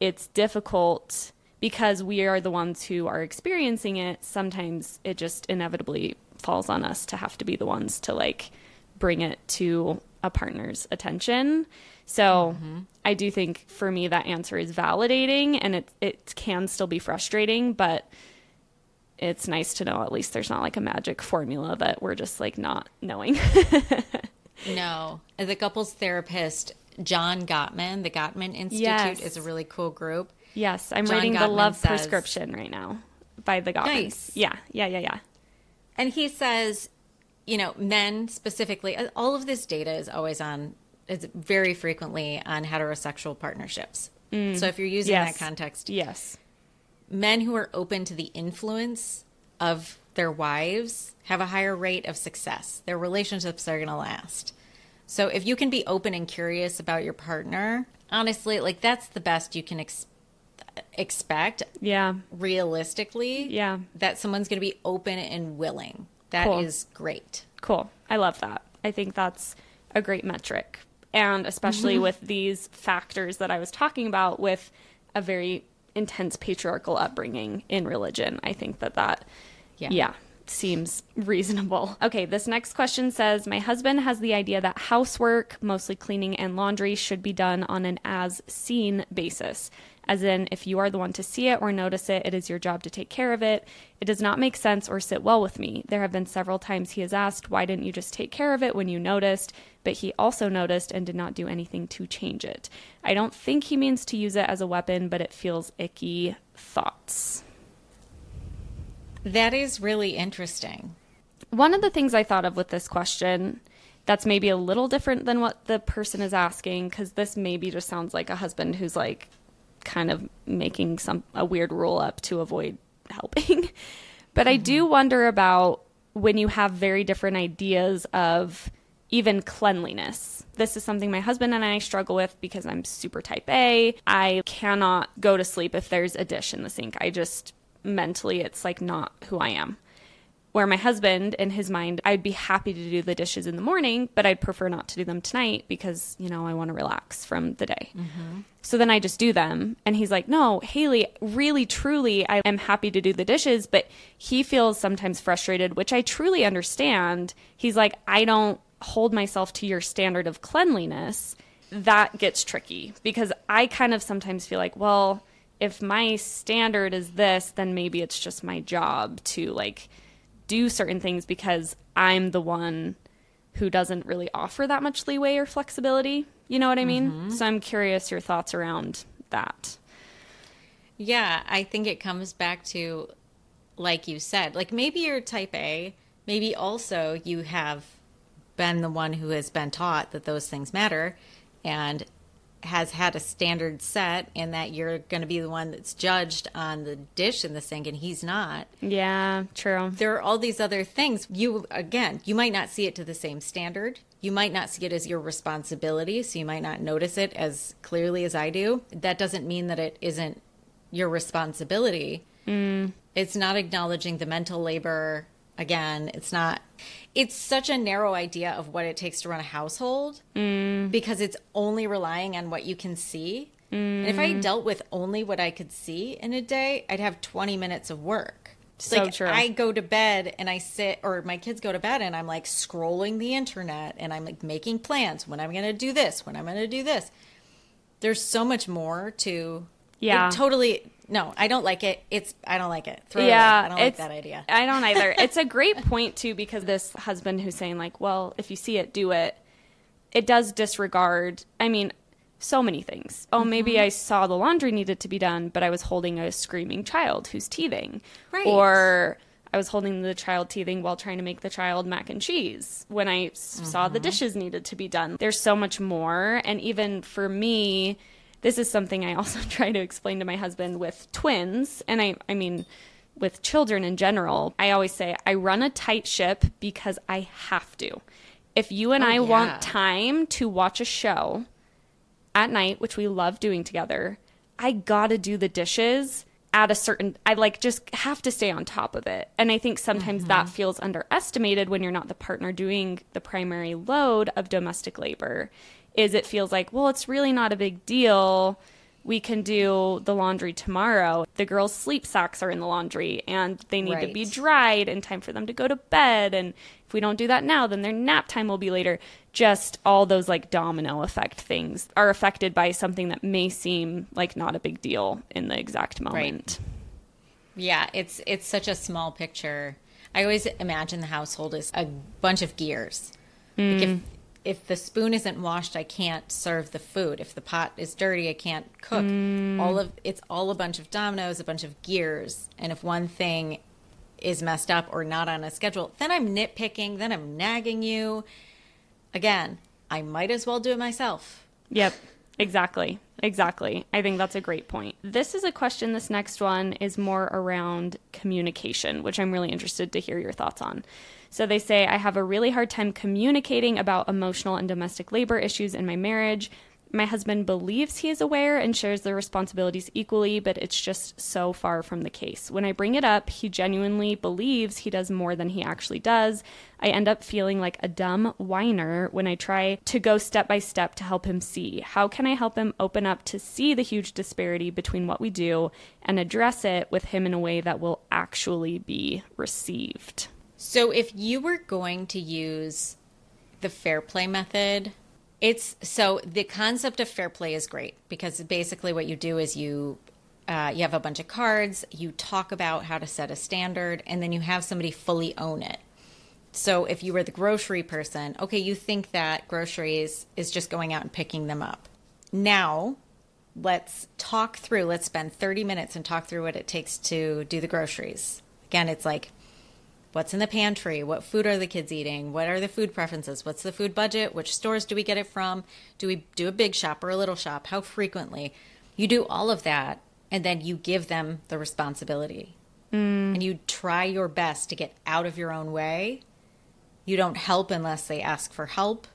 it's difficult because we are the ones who are experiencing it. Sometimes it just inevitably falls on us to have to be the ones to like bring it to a partner's attention. So mm-hmm. I do think for me that answer is validating and it it can still be frustrating, but it's nice to know at least there's not like a magic formula that we're just like not knowing. [laughs] No. As a couples therapist, John Gottman, the Gottman Institute Yes. is a really cool group. yes, I'm John reading the Love says- Prescription right now by the Gottmans. Nice. Yeah, yeah, yeah, yeah. And he says, you know, men specifically, uh, all of this data is always on, is very frequently on heterosexual partnerships. So if you're using Mm. Yes. that context, Yes. men who are open to the influence of their wives have a higher rate of success. Their relationships are going to last. So if you can be open and curious about your partner, honestly, like that's the best you can ex- expect Yeah. realistically. Yeah. That someone's going to be open and willing. That is Cool. great. Cool. I love that. I think that's a great metric. And especially Mm-hmm. with these factors that I was talking about with a very intense patriarchal upbringing in religion, I think that that, Yeah. yeah, seems reasonable. [laughs] Okay, this next question says My husband has the idea that housework, mostly cleaning and laundry, should be done on an as seen basis. As in, if you are the one to see it or notice it, it is your job to take care of it. It does not make sense or sit well with me. There have been several times he has asked, Why didn't you just take care of it when you noticed? But he also noticed and did not do anything to change it. I don't think he means to use it as a weapon, but it feels icky. Thoughts? That is really interesting. One of the things I thought of with this question that's maybe a little different than what the person is asking, because this maybe just sounds like a husband who's like kind of making some a weird rule up to avoid [laughs] helping. but I do mm-hmm. wonder about when you have very different ideas of even cleanliness. This is something my husband and I struggle with because I'm super type A. I cannot go to sleep if there's a dish in the sink. I just mentally, it's like not who I am. Where my husband, in his mind, I'd be happy to do the dishes in the morning, but I'd prefer not to do them tonight because, you know, I want to relax from the day. Mm-hmm. So then I just do them. And he's like, no, Hayley, really, truly, I am happy to do the dishes. But he feels sometimes frustrated, which I truly understand. He's like, I don't hold myself to your standard of cleanliness. That gets tricky because I kind of sometimes feel like, well, if my standard is this, then maybe it's just my job to like do certain things because I'm the one who doesn't really offer that much leeway or flexibility. You know what I mean? Mm-hmm. So I'm curious your thoughts around that. Yeah, I think it comes back to, like you said, like maybe you're type A, maybe also you have been the one who has been taught that those things matter and has had a standard set and that you're going to be the one that's judged on the dish in the sink and he's not. Yeah, true. There are all these other things. You, again, you might not see it to the same standard. You might not see it as your responsibility, so you might not notice it as clearly as I do. That doesn't mean that it isn't your responsibility. Mm. It's not acknowledging the mental labor. Again, it's not. It's such a narrow idea of what it takes to run a household mm. because it's only relying on what you can see. And if I mm. dealt with only what I could see in a day, I'd have 20 minutes of work. So like true. I go to bed and I sit, or my kids go to bed and I'm like scrolling the internet and I'm like making plans when I'm going to do this, when I'm going to do this. There's so much more to. Yeah. It totally. No, I don't like it. It's. I don't like it. Throw it yeah, away. I don't like that idea. I don't [laughs] either. it's a great point too because this husband who's saying like, well, if you see it, do it. It does disregard. I mean, so many things. Oh, Mm-hmm. maybe I saw the laundry needed to be done, but I was holding a screaming child who's teething, Right. or I was holding the child teething while trying to make the child mac and cheese when I s- saw Mm-hmm. the dishes needed to be done. There's so much more, and even for me this is something I also [laughs] try to explain to my husband with twins. And I, I mean, with children in general, I always say I run a tight ship because I have to. If you and Oh, I yeah. want time to watch a show at night, which we love doing together, I gotta do the dishes at a certain I like just have to stay on top of it. And I think sometimes Mm-hmm. that feels underestimated when you're not the partner doing the primary load of domestic labor. Is it feels like, well, it's really not a big deal. We can do the laundry tomorrow. The girls' sleep socks are in the laundry and they need to be dried in time for them to go to bed. And if we don't do that now, then their nap time will be later. Just all those like domino effect things are affected by something that may seem like not a big deal in the exact moment. Right. Yeah, it's it's such a small picture. I always imagine the household as a bunch of gears. Like if mm. If the spoon isn't washed, I can't serve the food. If the pot is dirty, I can't cook. Mm. All of it's all a bunch of dominoes, a bunch of gears. And if one thing is messed up or not on a schedule, then I'm nitpicking, then I'm nagging you. Again, I might as well do it myself. Yep, exactly. Exactly. I think that's a great point. This is a question, this next one is more around communication, which I'm really interested to hear your thoughts on. So they say, I have a really hard time communicating about emotional and domestic labor issues in my marriage. My husband believes he is aware and shares the responsibilities equally, but it's just so far from the case. When I bring it up, he genuinely believes he does more than he actually does. I end up feeling like a dumb whiner when I try to go step by step to help him see. How can I help him open up to see the huge disparity between what we do and address it with him in a way that will actually be received? So if you were going to use the fair play method, it's so the concept of fair play is great because basically what you do is you uh, you have a bunch of cards, you talk about how to set a standard, and then you have somebody fully own it. So if you were the grocery person, okay, you think that groceries is just going out and picking them up. Now, let's talk through, let's spend 30 minutes and talk through what it takes to do the groceries. Again, it's like what's in the pantry, what food are the kids eating, what are the food preferences, what's the food budget, which stores do we get it from, do we do a big shop or a little shop, how frequently. You do all of that and then you give them the responsibility. Mm. And you try your best to get out of your own way. You don't help unless they ask for help.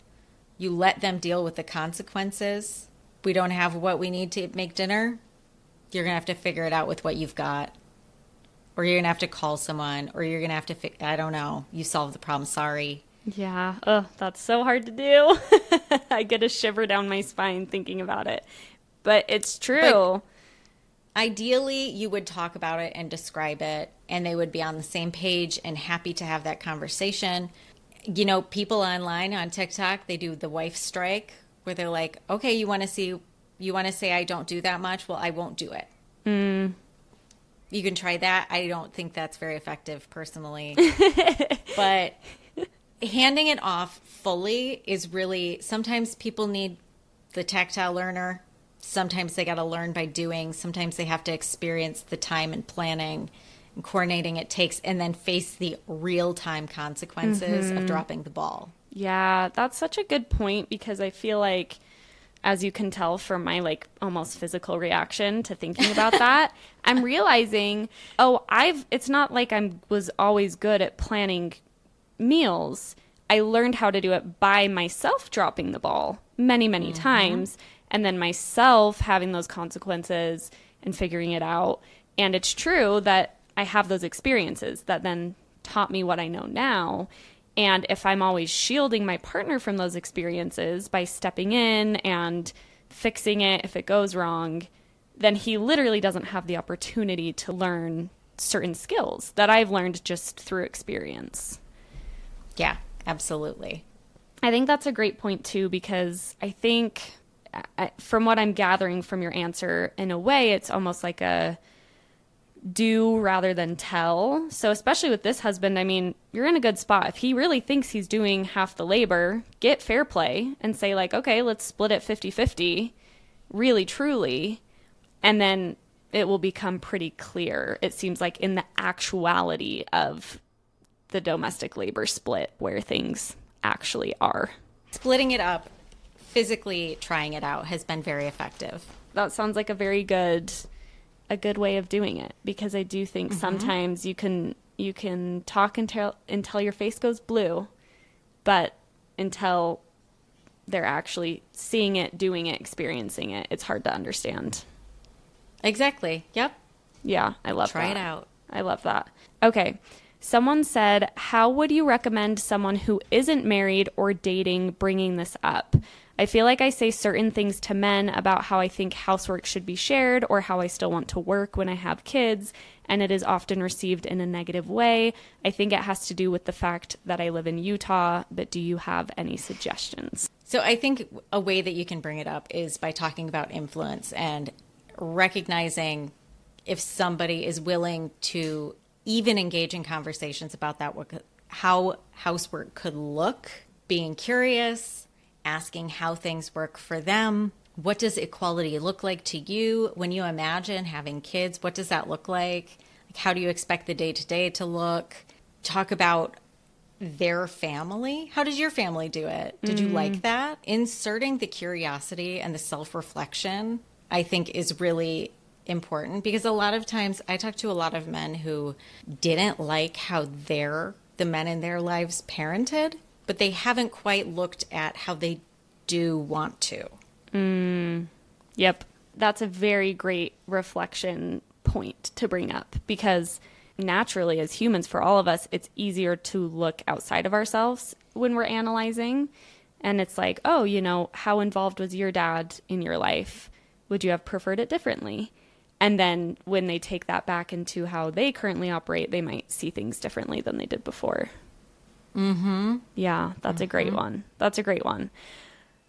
You let them deal with the consequences. We don't have what we need to make dinner. You're going to have to figure it out with what you've got or you're gonna have to call someone, or you're gonna have to. Fi- I don't know. You solve the problem. Sorry. Yeah, ugh, that's so hard to do. [laughs] I get a shiver down my spine thinking about it. But it's true. Ideally, you would talk about it and describe it, and they would be on the same page and happy to have that conversation. You know, people online on TikTok, they do the wife strike, where they're like, "Okay, you want to see, you want to say I don't do that much? Well, I won't do it." Mm. You can try that. I don't think that's very effective personally. [laughs] but handing it off fully is really sometimes people need the tactile learner. Sometimes they got to learn by doing. Sometimes they have to experience the time and planning and coordinating it takes and then face the real time consequences of mm-hmm. dropping the ball. Yeah, that's such a good point because I feel like as you can tell from my like almost physical reaction to thinking about that, [laughs] I'm realizing, oh, I've it's not like I was always good at planning meals. I learned how to do it by myself dropping the ball many, many mm-hmm. times and then myself having those consequences and figuring it out. And it's true that I have those experiences that then taught me what I know now. And if I'm always shielding my partner from those experiences by stepping in and fixing it if it goes wrong, then he literally doesn't have the opportunity to learn certain skills that I've learned just through experience. Yeah, absolutely. I think that's a great point too because I think uh, from what I'm gathering from your answer in a way it's almost like a do rather than tell. So especially with this husband, I mean, you're in a good spot. If he really thinks he's doing half the labor, get fair play and say like, "Okay, let's split it 50-50." Really truly, and then it will become pretty clear. It seems like in the actuality of the domestic labor split where things actually are. Splitting it up, physically trying it out has been very effective. that sounds like a very good a good way of doing it because I do Mm-hmm. think sometimes you can you can talk until until your face goes blue, but until they're actually seeing it, doing it, experiencing it, it's hard to understand. Exactly. Yep. Yeah, I love Try that. it out. I love that. Okay. Someone said, How would you recommend someone who isn't married or dating bringing this up? I feel like I say certain things to men about how I think housework should be shared or how I still want to work when I have kids, and it is often received in a negative way. I think it has to do with the fact that I live in Utah, but do you have any suggestions? So I think a way that you can bring it up is by talking about influence and recognizing if somebody is willing to even engage in conversations about that what how housework could look, being curious, asking how things work for them. What does equality look like to you when you imagine having kids? What does that look like? Like how do you expect the day to day to look? Talk about their family. How does your family do it? Did you like mm. that? Inserting the curiosity and the self reflection, I think, is really important because a lot of times I talk to a lot of men who didn't like how their the men in their lives parented, but they haven't quite looked at how they do want to. Mm. Yep. That's a very great reflection point to bring up because naturally, as humans, for all of us, it's easier to look outside of ourselves when we're analyzing. And it's like, oh, you know, how involved was your dad in your life? Would you have preferred it differently? And then when they take that back into how they currently operate, they might see things differently than they did before. Mm-hmm. Yeah, that's a great one. That's a great one.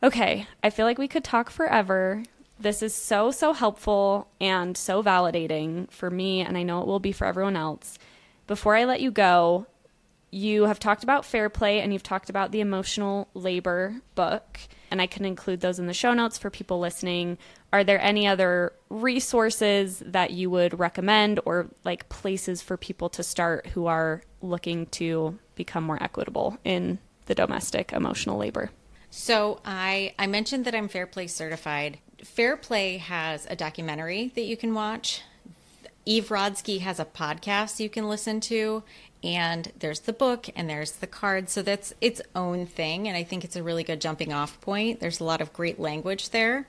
Okay, I feel like we could talk forever. This is so, so helpful and so validating for me, and I know it will be for everyone else. Before I let you go, you have talked about fair play and you've talked about the emotional labor book, and I can include those in the show notes for people listening. Are there any other resources that you would recommend or like places for people to start who are looking to become more equitable in the domestic emotional labor? So I I mentioned that I'm Fair Play certified. Fair Play has a documentary that you can watch. Eve Rodsky has a podcast you can listen to, and there's the book and there's the card. So that's its own thing, and I think it's a really good jumping off point. There's a lot of great language there.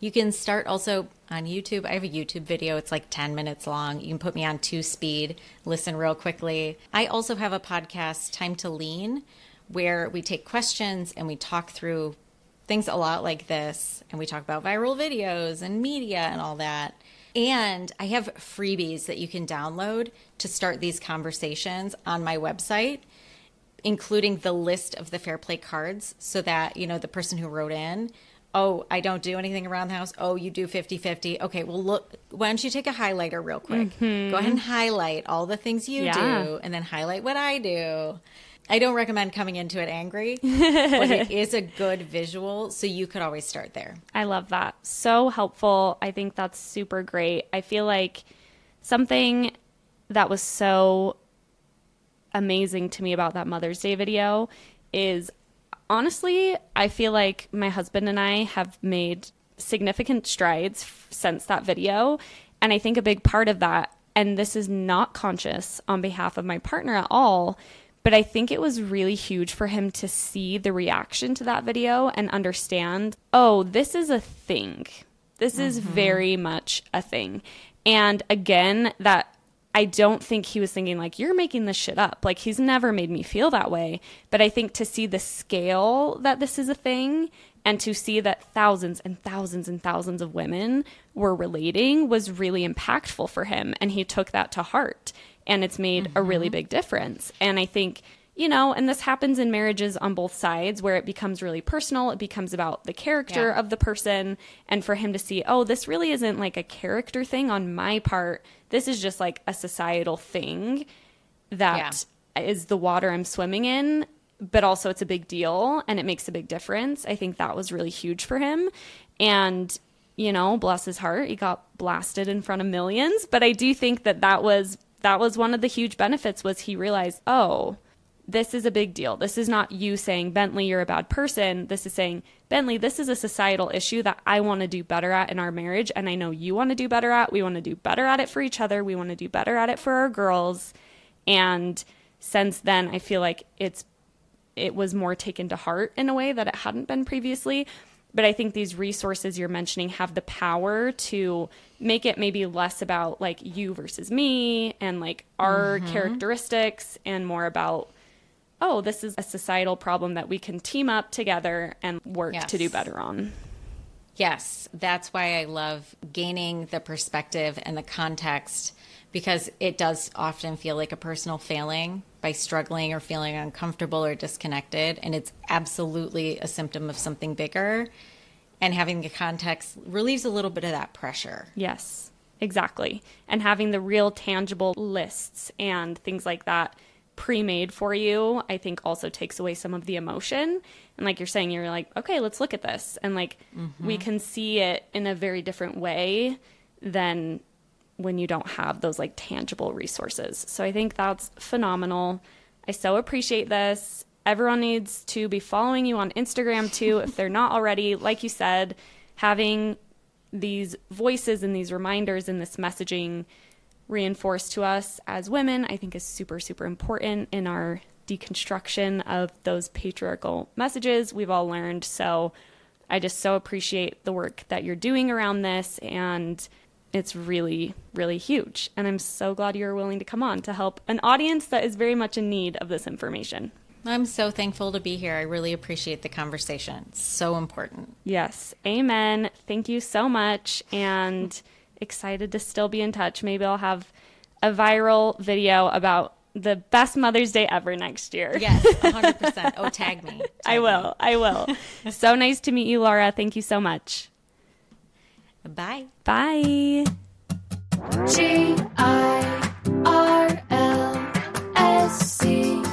You can start also on YouTube. I have a YouTube video. It's like 10 minutes long. You can put me on two speed, listen real quickly. I also have a podcast, Time to Lean, where we take questions and we talk through things a lot like this. And we talk about viral videos and media and all that. And I have freebies that you can download to start these conversations on my website including the list of the fair play cards so that you know the person who wrote in oh i don't do anything around the house. Oh you do 50-50 okay well look why don't you take a highlighter real quick? Go ahead mm-hmm. and highlight all the things you Yeah. do and then highlight what i do i don't recommend coming into it angry [laughs] but it is a good visual so you could always start there I love that. So helpful. I think that's super great. I feel like something that was so amazing to me about that Mother's Day video is honestly, I feel like my husband and I have made significant strides f- since that video. And I think a big part of that, and this is not conscious on behalf of my partner at all, but I think it was really huge for him to see the reaction to that video and understand, oh, this is a thing. This is mm-hmm. very much a thing. And again, that I don't think he was thinking like you're making this shit up. Like he's never made me feel that way, but I think to see the scale that this is a thing and to see that thousands and thousands and thousands of women were relating was really impactful for him and he took that to heart and it's made a really mm-hmm. big difference. And I think you know, and this happens in marriages on both sides where it becomes really personal. It becomes about the character Yeah. of the person. And for him to see, oh, this really isn't like a character thing on my part. This is just like a societal thing that is the water I'm swimming in. But also, it's a big deal and it makes a big difference. I think that was really huge for him. And, you know, bless his heart, he got blasted in front of millions. But I do think that that was. That was one of the huge benefits was he realized, oh, this is a big deal. This is not you saying, Bentley, you're a bad person. This is saying, Bentley, this is a societal issue that I want to do better at in our marriage. And I know you want to do better at. We want to do better at it for each other. We want to do better at it for our girls. And since then, I feel like it's it was more taken to heart in a way that it hadn't been previously. But I think these resources you're mentioning have the power to make it maybe less about like you versus me and like our Mm-hmm. characteristics and more about oh, this is a societal problem that we can team up together and work to do better on. Yes, that's why I love gaining the perspective and the context because it does often feel like a personal failing by struggling or feeling uncomfortable or disconnected. And it's absolutely a symptom of something bigger. And having the context relieves a little bit of that pressure. Yes, exactly. And having the real tangible lists and things like that pre made for you, I think also takes away some of the emotion. And like you're saying, you're like, okay, let's look at this. And like we mm-hmm. can see it in a very different way than when you don't have those like tangible resources. So I think that's phenomenal. I so appreciate this. Everyone needs to be following you on Instagram too if they're not already. Like you said, having these voices and these reminders and this messaging reinforced to us as women, I think is super, super important in our deconstruction of those patriarchal messages we've all learned. So I just so appreciate the work that you're doing around this and it's really, really huge. And I'm so glad you're willing to come on to help an audience that is very much in need of this information. I'm so thankful to be here. I really appreciate the conversation. It's so important. Yes. Amen. Thank you so much. And excited to still be in touch. Maybe I'll have a viral video about the best Mother's Day ever next year. Yes, 100%. Oh, tag me. [laughs] I will. I [laughs] will. so nice to meet you, Laura. Thank you so much. Bye. Bye. G I R L S C